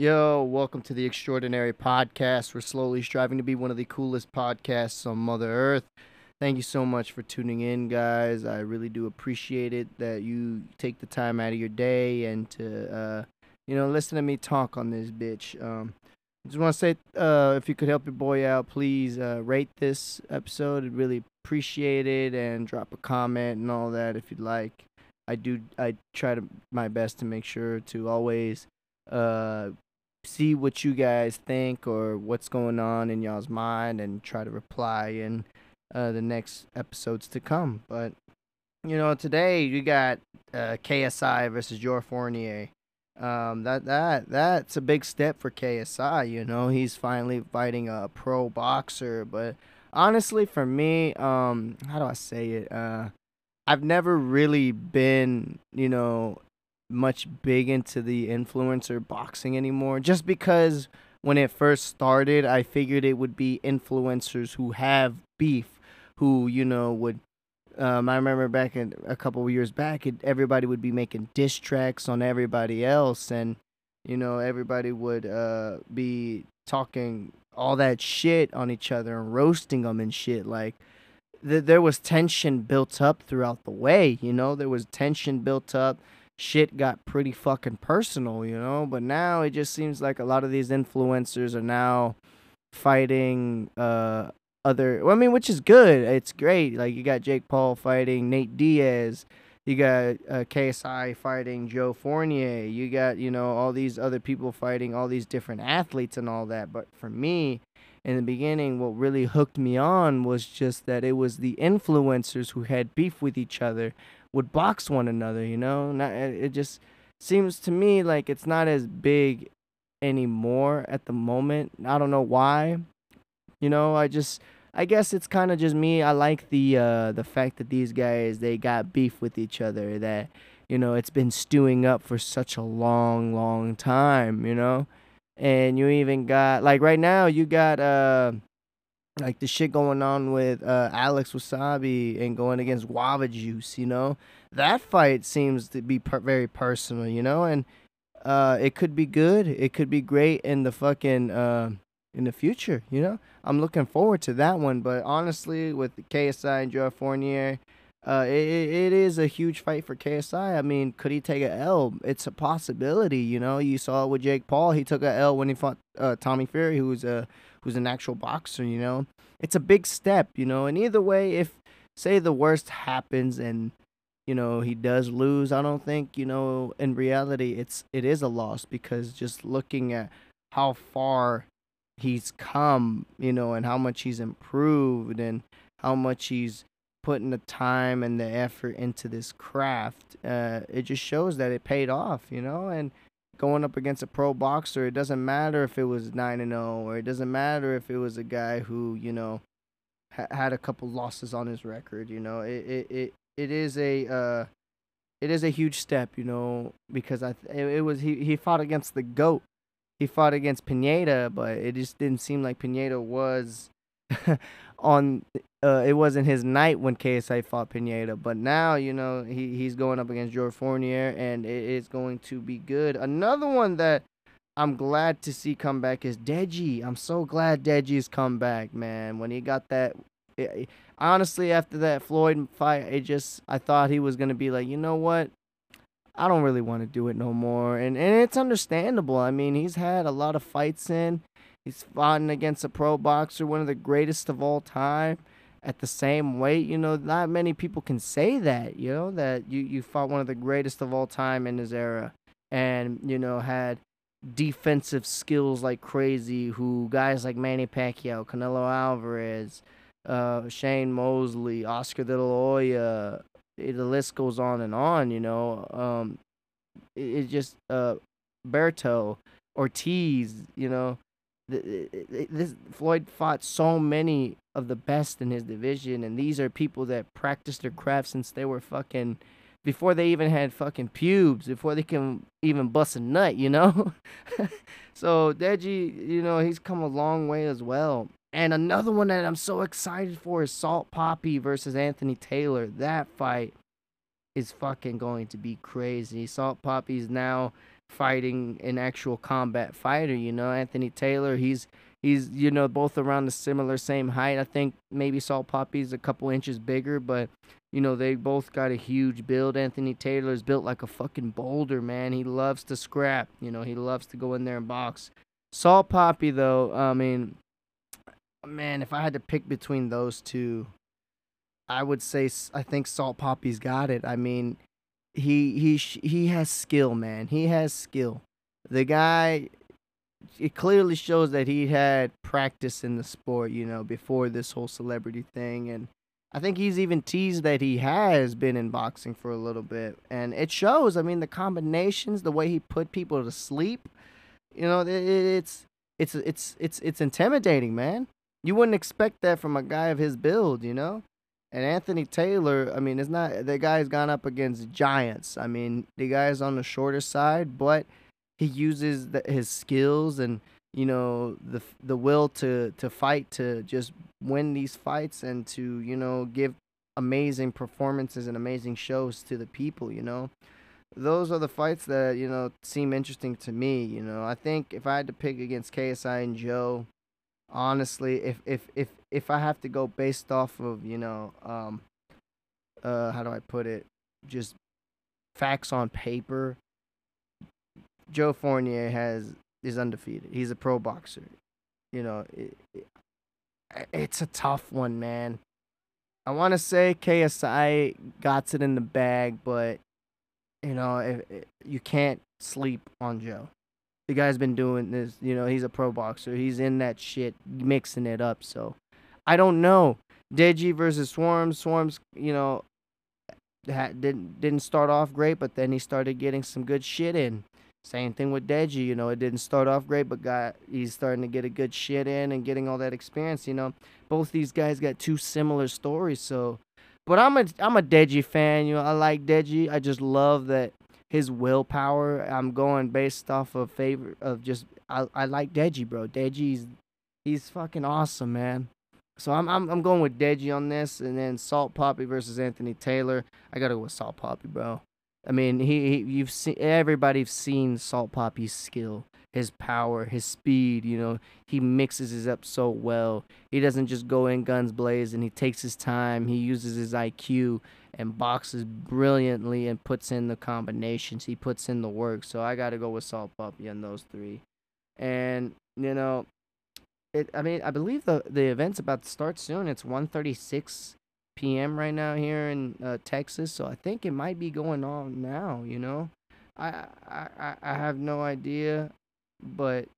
Yo, welcome to the Extraordinary Podcast. We're slowly striving to be one of the coolest podcasts on Mother Earth. Thank you so much for tuning in, guys. I really do appreciate it that you take the time out of your day and to, uh, you know, listen to me talk on this bitch. Um, just want to say, uh, if you could help your boy out, please uh, rate this episode. I'd really appreciate it, and drop a comment and all that if you'd like. I do. I try to my best to make sure to always uh, see what you guys think or what's going on in y'all's mind, and try to reply in uh, the next episodes to come. But you know, today you got uh, KSI versus Joe Fournier. Um, that that that's a big step for KSI. You know, he's finally fighting a pro boxer. But honestly, for me, um, how do I say it? Uh, I've never really been, you know, much big into the influencer boxing anymore. Just because when it first started, I figured it would be influencers who have beef, who you know would um, I remember back in a couple of years back, it, everybody would be making diss tracks on everybody else, and you know everybody would uh, be talking all that shit on each other and roasting them and shit. Like th- there was tension built up throughout the way. You know, there was tension built up. Shit got pretty fucking personal, you know. But now it just seems like a lot of these influencers are now fighting uh other. Well, I mean, which is good. It's great. Like you got Jake Paul fighting Nate Diaz. You got uh, KSI fighting Joe Fournier. You got you know all these other people fighting all these different athletes and all that. But for me, in the beginning, what really hooked me on was just that it was the influencers who had beef with each other would box one another. You know, not it just seems to me like it's not as big anymore at the moment. I don't know why, you know, I just I guess it's kind of just me. I like the uh the fact that these guys they got beef with each other that you know, it's been stewing up for such a long long time, you know? And you even got like right now you got uh like the shit going on with uh, Alex Wasabi and going against Guava Juice, you know, that fight seems to be per- very personal, you know, and uh, it could be good, it could be great in the fucking uh, in the future, you know. I'm looking forward to that one. But honestly, with KSI and Joe Fournier, uh, it, it is a huge fight for KSI. I mean, could he take a L? It's a possibility. You know, you saw it with Jake Paul. He took a L when he fought uh, Tommy Fury, who's a who's an actual boxer. You know, it's a big step. You know, and either way, if say the worst happens and you know he does lose, I don't think you know in reality it's it is a loss because just looking at how far he's come, you know, and how much he's improved and how much he's putting the time and the effort into this craft. Uh, it just shows that it paid off, you know, and going up against a pro boxer, it doesn't matter if it was 9 and 0 or it doesn't matter if it was a guy who, you know, ha- had a couple losses on his record, you know. It it it, it is a uh it is a huge step, you know, because I th- it, it was he he fought against the goat he fought against Pineda, but it just didn't seem like Pineda was on. Uh, it wasn't his night when KSI fought Pineda, but now you know he he's going up against George Fournier, and it is going to be good. Another one that I'm glad to see come back is Deji. I'm so glad Deji's come back, man. When he got that, it, honestly, after that Floyd fight, it just I thought he was gonna be like, you know what, I don't really want to do it no more. And and it's understandable. I mean, he's had a lot of fights in. He's fought against a pro boxer, one of the greatest of all time, at the same weight. You know, not many people can say that. You know that you you fought one of the greatest of all time in his era, and you know had defensive skills like crazy. Who guys like Manny Pacquiao, Canelo Alvarez, uh, Shane Mosley, Oscar De La Hoya, the list goes on and on. You know, um, it, it just uh, Berto, Ortiz. You know, this Floyd fought so many of the best in his division, and these are people that practiced their craft since they were fucking before they even had fucking pubes, before they can even bust a nut, you know. so Deji, you know, he's come a long way as well. And another one that I'm so excited for is Salt Papi versus Anthony Taylor. That fight is fucking going to be crazy. Salt Papi's now fighting an actual combat fighter. You know, Anthony Taylor, he's he's you know both around the similar same height. I think maybe Salt Papi's a couple inches bigger, but you know they both got a huge build. Anthony Taylor's built like a fucking boulder, man. He loves to scrap. You know, he loves to go in there and box. Salt Papi though, I mean, man, if I had to pick between those two, I would say I think Salt Papi's got it. I mean, he he he has skill, man. He has skill. The guy it clearly shows that he had practice in the sport, you know, before this whole celebrity thing and I think he's even teased that he has been in boxing for a little bit and it shows. I mean, the combinations, the way he put people to sleep, you know, it's it's it's it's it's intimidating, man. You wouldn't expect that from a guy of his build, you know? And Anthony Taylor, I mean, it's not the guy's gone up against giants. I mean, the guy's on the shorter side, but he uses the, his skills and you know the the will to to fight to just win these fights and to you know give amazing performances and amazing shows to the people. You know, those are the fights that you know seem interesting to me. You know, I think if I had to pick against KSI and Joe, honestly, if if if if I have to go based off of you know, um, uh, how do I put it, just facts on paper, Joe Fournier has is undefeated. He's a pro boxer. You know, it, it, it's a tough one, man. I want to say KSI got it in the bag, but you know, if, if you can't sleep on Joe the guy's been doing this. You know, he's a pro boxer. He's in that shit, mixing it up. So, I don't know. Deji versus Swarmz. Swarmz, you know, didn't didn't start off great, but then he started getting some good shit in. Same thing with Deji. You know, it didn't start off great, but got he's starting to get a good shit in and getting all that experience. You know, both these guys got two similar stories. So, but I'm a I'm a Deji fan. You know, I like Deji. I just love that his willpower. I'm going based off of favor of just I, I like Deji, bro. Deji's he's fucking awesome, man. So I'm I'm I'm going with Deji on this, and then Salt Papi versus Anthony Taylor. I gotta go with Salt Papi, bro. I mean, he, he you've seen everybody's seen Salt Papi's skill, his power, his speed. You know, he mixes it up so well. He doesn't just go in guns blazing. He takes his time. He uses his IQ and boxes brilliantly and puts in the combinations. He puts in the work. So I got to go with Salt Papi on those three. And you know, it. I mean, I believe the the event's about to start soon. It's 1:36 p.m. right now here in uh, Texas. So I think it might be going on now. You know, I I I have no idea, but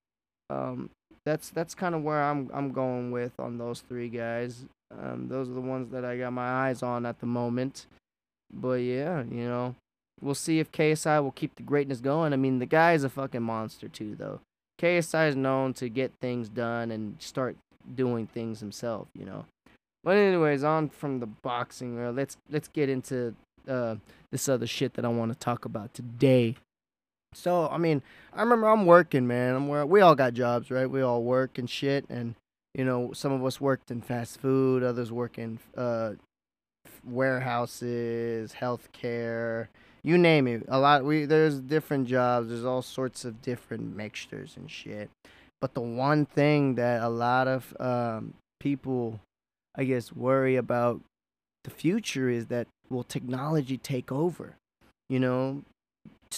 um, that's that's kind of where I'm I'm going with on those three guys. Um, those are the ones that I got my eyes on at the moment. But yeah, you know, we'll see if KSI will keep the greatness going. I mean, the guy is a fucking monster too, though. KSI is known to get things done and start doing things himself, you know. But anyways, on from the boxing. Uh, let's let's get into uh, this other shit that I want to talk about today. So I mean, I remember I'm working, man. I'm we all got jobs, right? We all work and shit, and you know, some of us worked in fast food, others work in uh, warehouses, healthcare, you name it. A lot. We there's different jobs. There's all sorts of different mixtures and shit. But the one thing that a lot of um, people, I guess, worry about the future is that will technology take over? You know,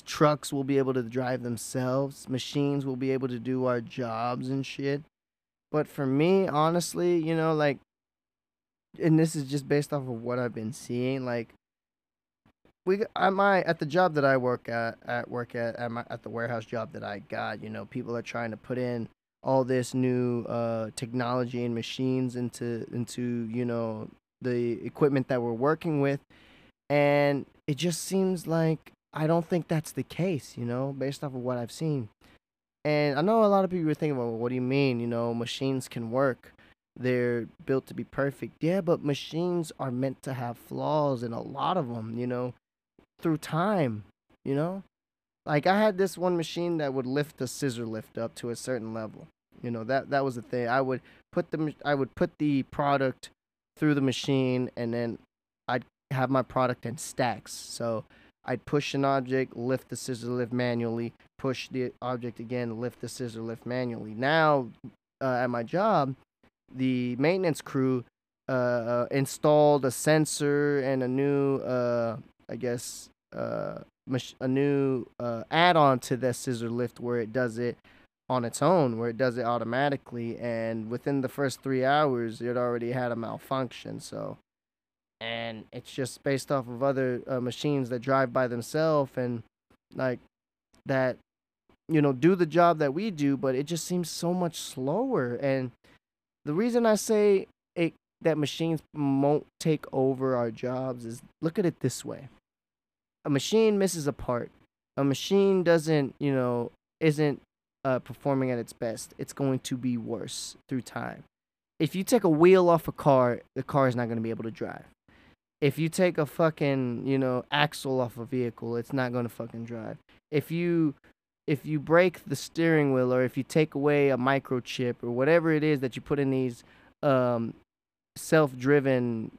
trucks will be able to drive themselves. Machines will be able to do our jobs and shit. But for me, honestly, you know, like, and this is just based off of what I've been seeing. Like, we at my at the job that I work at at work at at, my, at the warehouse job that I got, you know, people are trying to put in all this new uh, technology and machines into into you know the equipment that we're working with, and it just seems like I don't think that's the case, you know, based off of what I've seen. And I know a lot of people are thinking, well, what do you mean? You know, machines can work. They're built to be perfect. Yeah, but machines are meant to have flaws, and a lot of them, you know, through time, you know? Like I had this one machine that would lift the scissor lift up to a certain level. You know, that that was the thing. I would put the I would put the product through the machine and then I'd have my product in stacks. So I'd push an object, lift the scissor lift manually, push the object again, lift the scissor lift manually. Now, uh, at my job, the maintenance crew uh, uh, installed a sensor and a new, uh, I guess, uh, mach- a new add-on to that scissor lift where it does it on its own, where it does it automatically, and within the first three hours, it already had a malfunction. So, and it's just based off of other uh, machines that drive by themselves and like that, you know, do the job that we do, but it just seems so much slower. And the reason I say it that machines won't take over our jobs is look at it this way. A machine misses a part. A machine doesn't you know isn't uh, performing at its best. It's going to be worse through time. If you take a wheel off a car the car is not going to be able to drive if you take a fucking you know axle off a vehicle it's not going to fucking drive if you if you break the steering wheel or if you take away a microchip or whatever it is that you put in these um, self-driven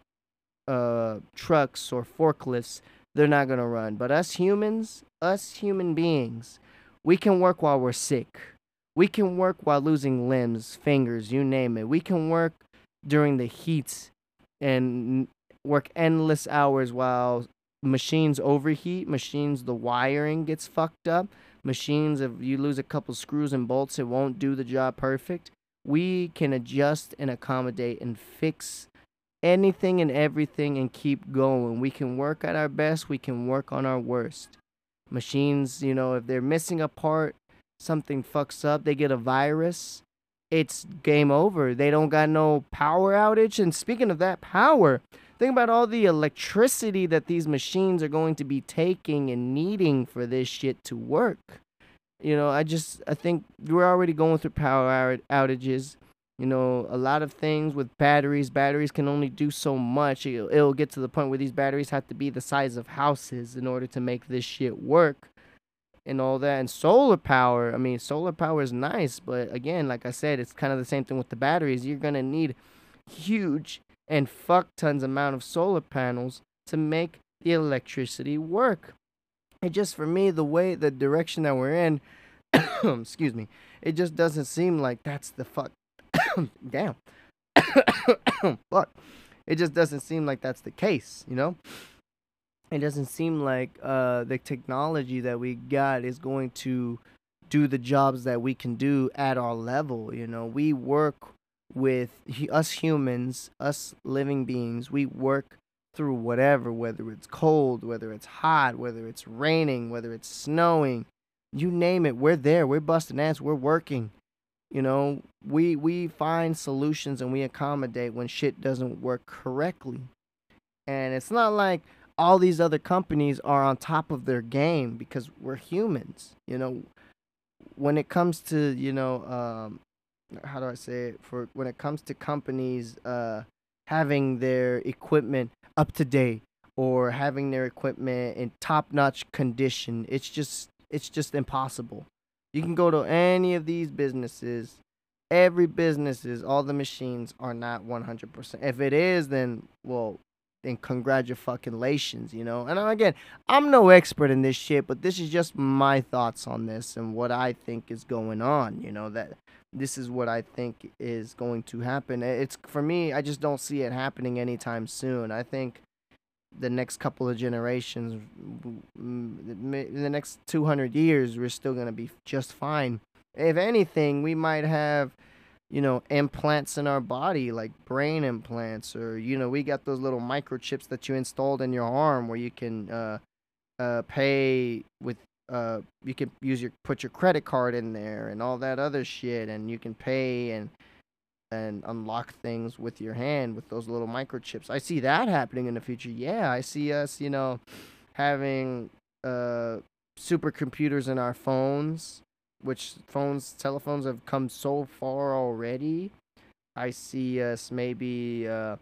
uh, trucks or forklifts, they're not gonna run. But us humans, us human beings, we can work while we're sick. We can work while losing limbs, fingers, you name it. We can work during the heat and work endless hours while machines overheat, machines the wiring gets fucked up, machines if you lose a couple screws and bolts it won't do the job perfect. We can adjust and accommodate and fix anything and everything and keep going. We can work at our best, we can work on our worst. Machines, you know, if they're missing a part, something fucks up, they get a virus, it's game over. They don't got no power outage. And speaking of that power, think about all the electricity that these machines are going to be taking and needing for this shit to work. You know, I just I think we're already going through power outages. You know, a lot of things with batteries, batteries can only do so much. It'll, it'll get to the point where these batteries have to be the size of houses in order to make this shit work and all that. And solar power, I mean, solar power is nice, but again, like I said, it's kind of the same thing with the batteries. You're going to need huge and fuck tons amount of solar panels to make the electricity work. It just for me, the way the direction that we're in, excuse me, it just doesn't seem like that's the fuck damn. Fuck. It just doesn't seem like that's the case, you know? It doesn't seem like uh, the technology that we got is going to do the jobs that we can do at our level, you know? We work with us humans, us living beings, we work through whatever, whether it's cold, whether it's hot, whether it's raining, whether it's snowing, you name it, we're there. We're busting ass. We're working. You know, we we find solutions and we accommodate when shit doesn't work correctly. And it's not like all these other companies are on top of their game because we're humans. You know, when it comes to you know, um, how do I say it? For when it comes to companies uh, having their equipment up to date or having their equipment in top notch condition, it's just it's just impossible. You can go to any of these businesses. Every businesses, all the machines are not 100%. If it is, then well, then congratulations, you know. And again, I'm no expert in this shit, but this is just my thoughts on this and what I think is going on, you know, that this is what I think is going to happen. It's for me, I just don't see it happening anytime soon. I think the next couple of generations, the next 200 years, we're still going to be just fine. If anything, we might have, you know, implants in our body, like brain implants, or, you know, we got those little microchips that you installed in your arm where you can uh, uh, pay with. Uh, you can use your put your credit card in there and all that other shit, and you can pay and and unlock things with your hand with those little microchips. I see that happening in the future. Yeah, I see us, you know, having uh supercomputers in our phones, which phones telephones have come so far already. I see us maybe uh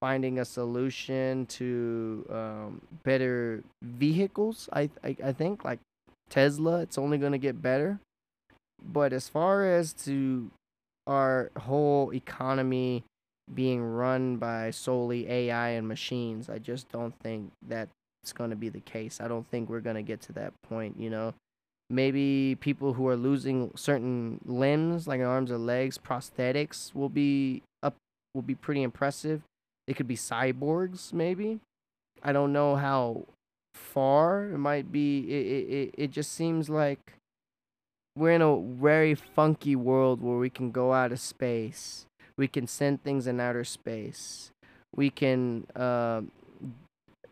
finding a solution to um, better vehicles. I, I I think like Tesla, it's only going to get better. But as far as to our whole economy being run by solely AI and machines. I just don't think that that's going to be the case. I don't think we're going to get to that point, you know. Maybe people who are losing certain limbs like arms or legs, prosthetics will be up will be pretty impressive. It could be cyborgs maybe. I don't know how far it might be it it, it just seems like we're in a very funky world where we can go out of space. We can send things in outer space. We can. Uh,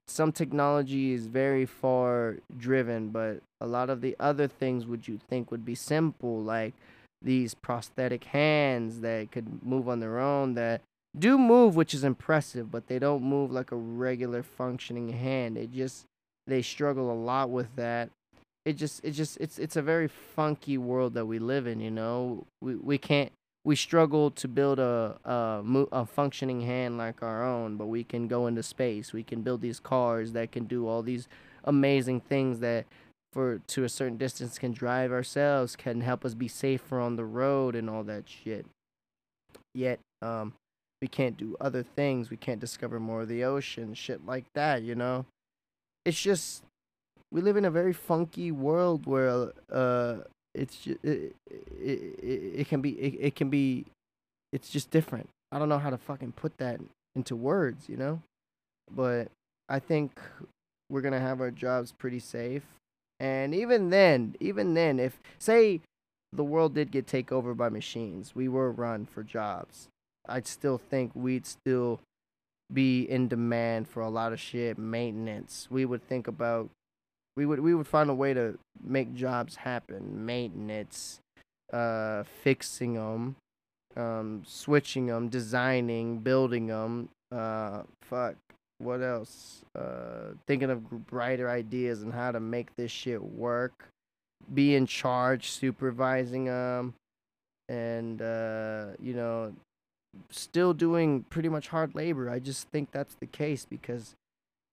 some technology is very far driven, but a lot of the other things would you think would be simple, like these prosthetic hands that could move on their own, that do move, which is impressive, but they don't move like a regular functioning hand. It just they struggle a lot with that. It just it just it's it's a very funky world that we live in you know? We we can't we struggle to build a a, a functioning hand like our own but we can go into space. We can build these cars that can do all these amazing things that for to a certain distance can drive ourselves can help us be safer on the road and all that shit. Yet um we can't do other things. We can't discover more of the ocean shit like that you know it's just we live in a very funky world where uh it's just, it, it, it, it can be it, it can be it's just different. I don't know how to fucking put that into words you know? But i think we're gonna have our jobs pretty safe. And even then even then if say the world did get taken over by machines we were run for jobs i'd still think we'd still be in demand for a lot of shit maintenance we would think about we would we would find a way to make jobs happen, maintenance, uh, fixing them, um, switching them, designing, building them. Uh, fuck, what else? Uh, thinking of brighter ideas and how to make this shit work. Be in charge, supervising them, and uh, you know, still doing pretty much hard labor. I just think that's the case because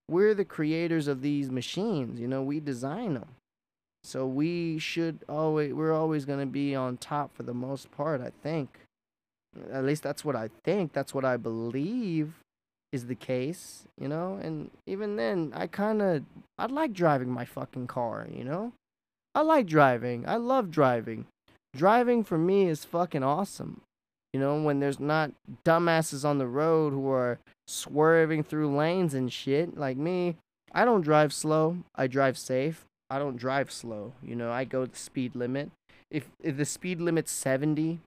we're the creators of these machines. You know, we design them. So we should always we're always going to be on top for the most part, I think. At least that's what I think. That's what I believe is the case, you know? And even then, I kind of I like driving my fucking car, you know? I like driving. I love driving. Driving for me is fucking awesome. You know, when there's not dumbasses on the road who are swerving through lanes and shit like me. I don't drive slow. I drive safe. I don't drive slow. You know, I go the speed limit. If if the speed limit's 70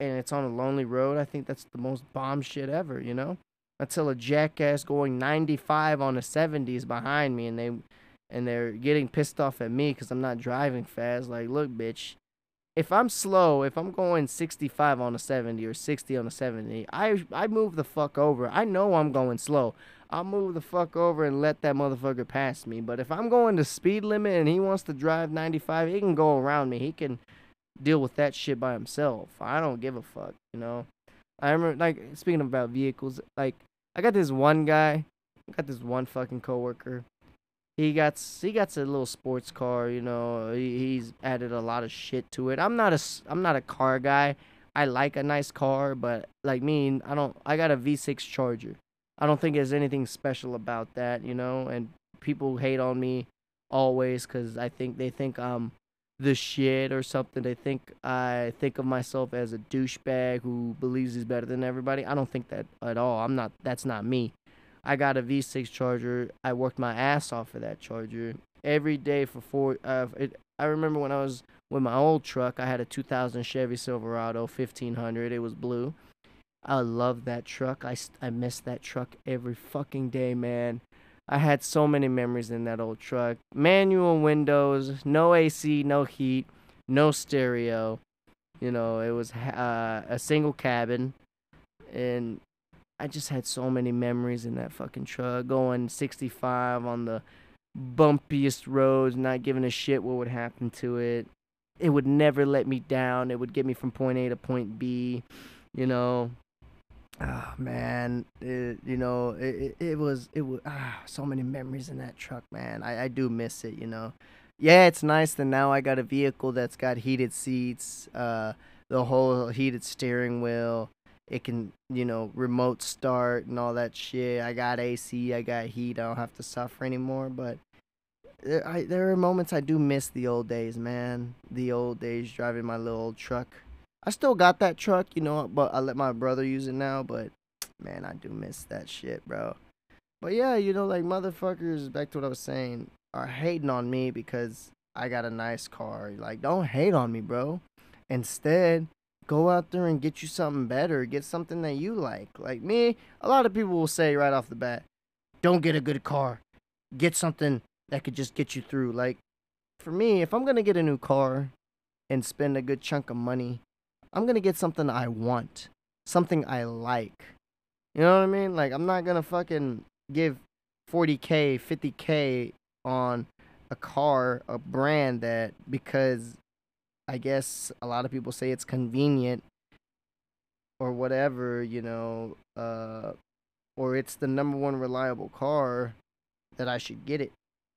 and it's on a lonely road, I think that's the most bomb shit ever, you know? Until a jackass going 95 on a 70 is behind me and they and they're getting pissed off at me cuz I'm not driving fast. Like, look, bitch, if I'm slow, if I'm going 65 on a 70 or 60 on a 70, I I move the fuck over. I know I'm going slow. I'll move the fuck over and let that motherfucker pass me. But if I'm going the speed limit and he wants to drive 95, he can go around me. He can deal with that shit by himself. I don't give a fuck, you know. I remember like speaking about vehicles, like I got this one guy, I got this one fucking coworker he got he got a little sports car. You know, he, he's added a lot of shit to it. I'm not a I'm not a car guy. I like a nice car, but like me, I don't. I got a V6 Charger. I don't think there's anything special about that, you know. And people hate on me always because I think they think I'm the shit or something. They think I think of myself as a douchebag who believes he's better than everybody. I don't think that at all. I'm not. That's not me. I got a V6 charger. I worked my ass off for that charger every day for four. Uh, it, I remember when I was with my old truck. I had a 2000 Chevy Silverado 1500. It was blue. I loved that truck. I I missed that truck every fucking day, man. I had so many memories in that old truck. Manual windows, no AC, no heat, no stereo. You know, it was uh, a single cabin, and I just had so many memories in that fucking truck, going 65 on the bumpiest roads, not giving a shit what would happen to it. It would never let me down. It would get me from point A to point B, you know. Oh man, it, you know, it, it, it was it was ah, so many memories in that truck, man. I, I do miss it, you know. Yeah, it's nice that now I got a vehicle that's got heated seats, uh, the whole heated steering wheel, it can, you know, remote start and all that shit. I got AC, I got heat. I don't have to suffer anymore. But there, I, there are moments I do miss the old days, man. The old days driving my little old truck. I still got that truck, you know, but I let my brother use it now. But man, I do miss that shit, bro. But yeah, you know, like motherfuckers. Back to what I was saying, are hating on me because I got a nice car. Like, don't hate on me, bro. Instead, go out there and get you something better. Get something that you like. Like me, a lot of people will say right off the bat, don't get a good car. Get something that could just get you through. Like, for me, if I'm going to get a new car and spend a good chunk of money, I'm going to get something I want, something I like. You know what I mean? Like, I'm not going to fucking give 40K, 50K on a car, a brand that because I guess a lot of people say it's convenient or whatever, you know, uh, or it's the number one reliable car that I should get it.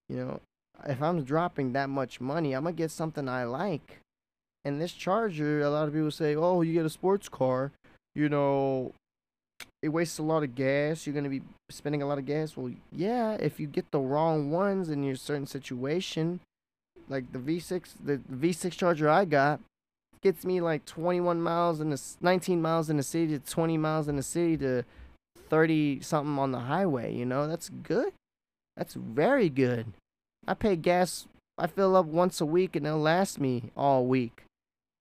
You know, if I'm dropping that much money, I'm gonna get something I like. And this Charger, a lot of people say, "Oh, you get a sports car, you know, it wastes a lot of gas. You're gonna be spending a lot of gas." Well, yeah, if you get the wrong ones in your certain situation, like the V6, the V6 Charger I got gets me like 21 miles in the 19 miles in the city to 20 miles in the city to 30 something on the highway. You know, that's good. That's very good. I pay gas. I fill up once a week and it'll last me all week.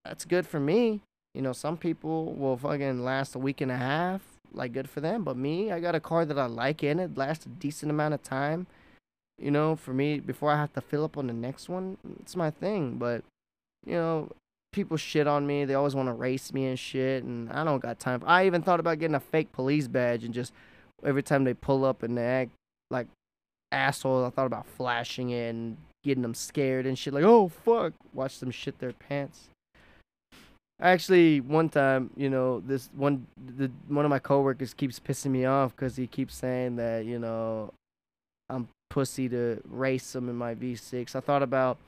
That's good for me. You know, some people will fucking last a week and a half. Like, good for them. But me, I got a car that I like in it, lasts a decent amount of time you know, for me, before I have to fill up on the next one, it's my thing. But, you know, people shit on me. They always want to race me and shit, and I don't got time. I even thought about getting a fake police badge and just every time they pull up and they act like assholes, I thought about flashing it and getting them scared and shit. Like, oh fuck, watch them shit their pants. Actually, one time, you know, this one, the one of my coworkers keeps pissing me off because he keeps saying that, you know, I'm pussy to race him in my V6. I thought about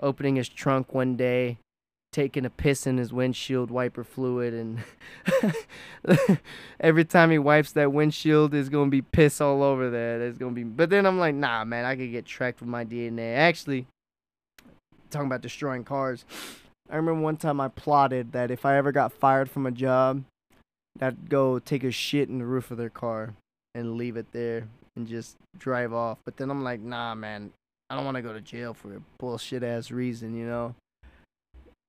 opening his trunk one day, taking a piss in his windshield wiper fluid, and every time he wipes that windshield, there's gonna be piss all over there. There's gonna be, but then I'm like, nah, man, I could get tracked with my DNA. Actually, talking about destroying cars, I remember one time I plotted that if I ever got fired from a job, I'd go take a shit in the roof of their car and leave it there and just drive off. But then I'm like, nah, man, I don't want to go to jail for a bullshit ass reason, you know.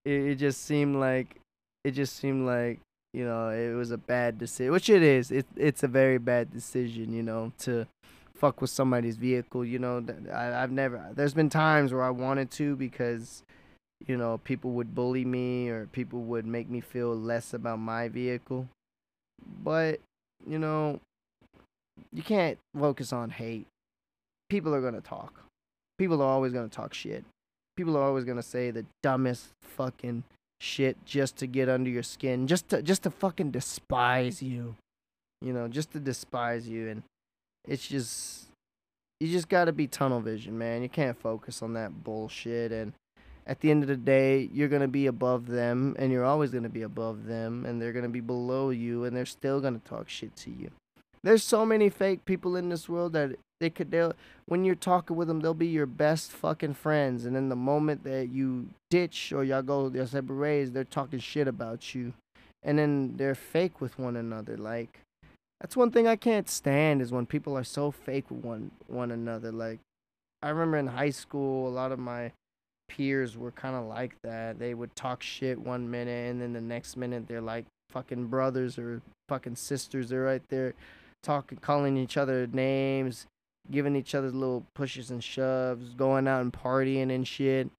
It, it just seemed like, it just seemed like, you know, it was a bad decision, which it is. It it's a very bad decision, you know, to fuck with somebody's vehicle. You know, I, I've never. There's been times where I wanted to because, you know, people would bully me or people would make me feel less about my vehicle. But you know, you can't focus on hate. People are gonna talk. People are always gonna talk shit. People are always gonna say the dumbest fucking shit just to get under your skin, just to just to fucking despise you. You know, just to despise you and it's just you just got to be tunnel vision, man. You can't focus on that bullshit and at the end of the day, you're going to be above them and you're always going to be above them and they're going to be below you and they're still going to talk shit to you. There's so many fake people in this world that they could they'll when you're talking with them they'll be your best fucking friends. And then the moment that you ditch or y'all go your separate ways they're talking shit about you. And then they're fake with one another. Like that's one thing I can't stand is when people are so fake with one one another. Like I remember in high school a lot of my peers were kind of like that. They would talk shit one minute and then the next minute they're like fucking brothers or fucking sisters. They're right there talking, calling each other names, giving each other little pushes and shoves, going out and partying and shit.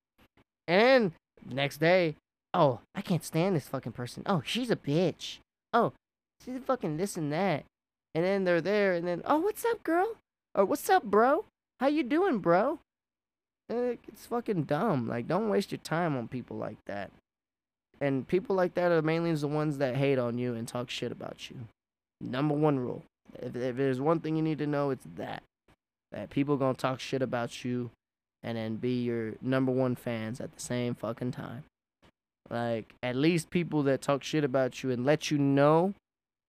And next day, oh, I can't stand this fucking person. Oh, she's a bitch. Oh, she's fucking this and that. And then they're there, and then, oh, what's up, girl? Or what's up, bro? How you doing, bro? It's fucking dumb. Like, don't waste your time on people like that. And people like that are mainly the ones that hate on you and talk shit about you. Number one rule. If, if there's one thing you need to know, it's that that people gonna talk shit about you, and then be your number one fans at the same fucking time. Like at least people that talk shit about you and let you know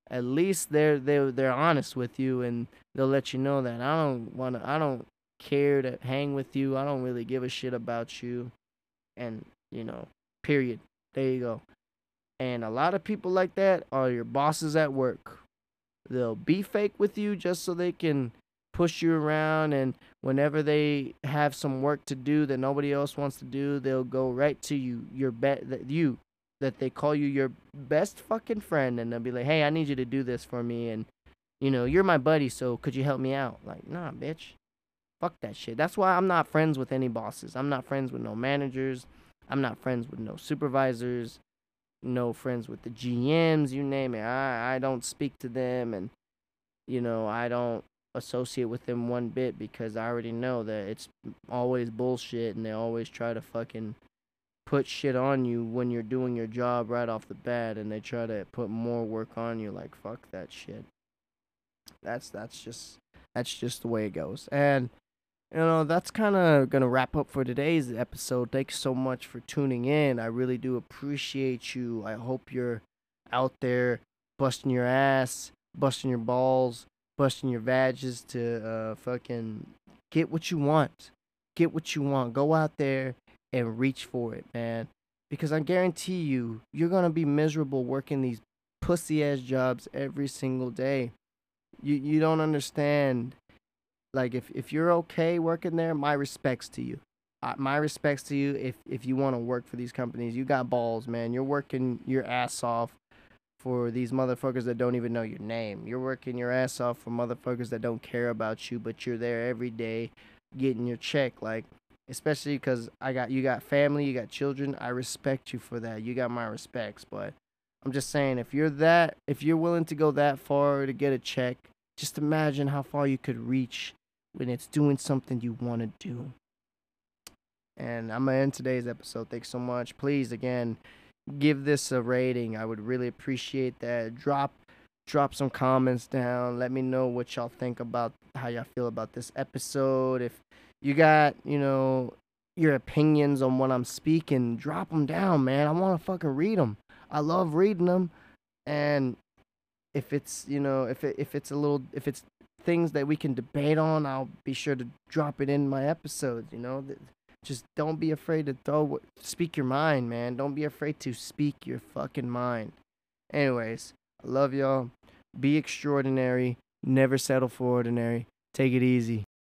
at least they're they they're honest with you and they'll let you know that I don't want to I don't care to hang with you. I don't really give a shit about you. And, you know, period. There you go. And a lot of people like that are your bosses at work. They'll be fake with you just so they can push you around and whenever they have some work to do that nobody else wants to do, they'll go right to you, your bet that you that they call you your best fucking friend and they'll be like, "Hey, I need you to do this for me and you know, you're my buddy, so could you help me out?" Like, "Nah, bitch. Fuck that shit." That's why I'm not friends with any bosses. I'm not friends with no managers. I'm not friends with no supervisors. No friends with the GMs, you name it. I I don't speak to them and you know, I don't associate with them one bit because I already know that it's always bullshit and they always try to fucking put shit on you when you're doing your job right off the bat and they try to put more work on you like fuck that shit that's that's just that's just the way it goes and you know that's kind of gonna wrap up for today's episode thanks so much for tuning in i really do appreciate you i hope you're out there busting your ass busting your balls busting your badges to uh fucking get what you want get what you want go out there and reach for it, man. Because I guarantee you, you're gonna be miserable working these pussy ass jobs every single day. You you don't understand. Like if if you're okay working there, my respects to you. Uh, my respects to you if if you want to work for these companies. You got balls, man. You're working your ass off for these motherfuckers that don't even know your name. You're working your ass off for motherfuckers that don't care about you, but you're there every day getting your check. Like especially because I got you got family, you got children. I respect you for that. You got my respects, but I'm just saying if you're that if you're willing to go that far to get a check, just imagine how far you could reach when it's doing something you want to do. And I'm gonna end today's episode. Thanks so much. Please again give this a rating. I would really appreciate that. Drop drop some comments down. Let me know what y'all think about how y'all feel about this episode. If you got, you know, your opinions on what I'm speaking, drop them down, man. I want to fucking read them. I love reading them. And if it's, you know, if it, if it's a little if it's things that we can debate on, I'll be sure to drop it in my episodes, you know. Just don't be afraid to throw speak your mind, man. Don't be afraid to speak your fucking mind. Anyways, I love y'all. Be extraordinary. Never settle for ordinary. Take it easy.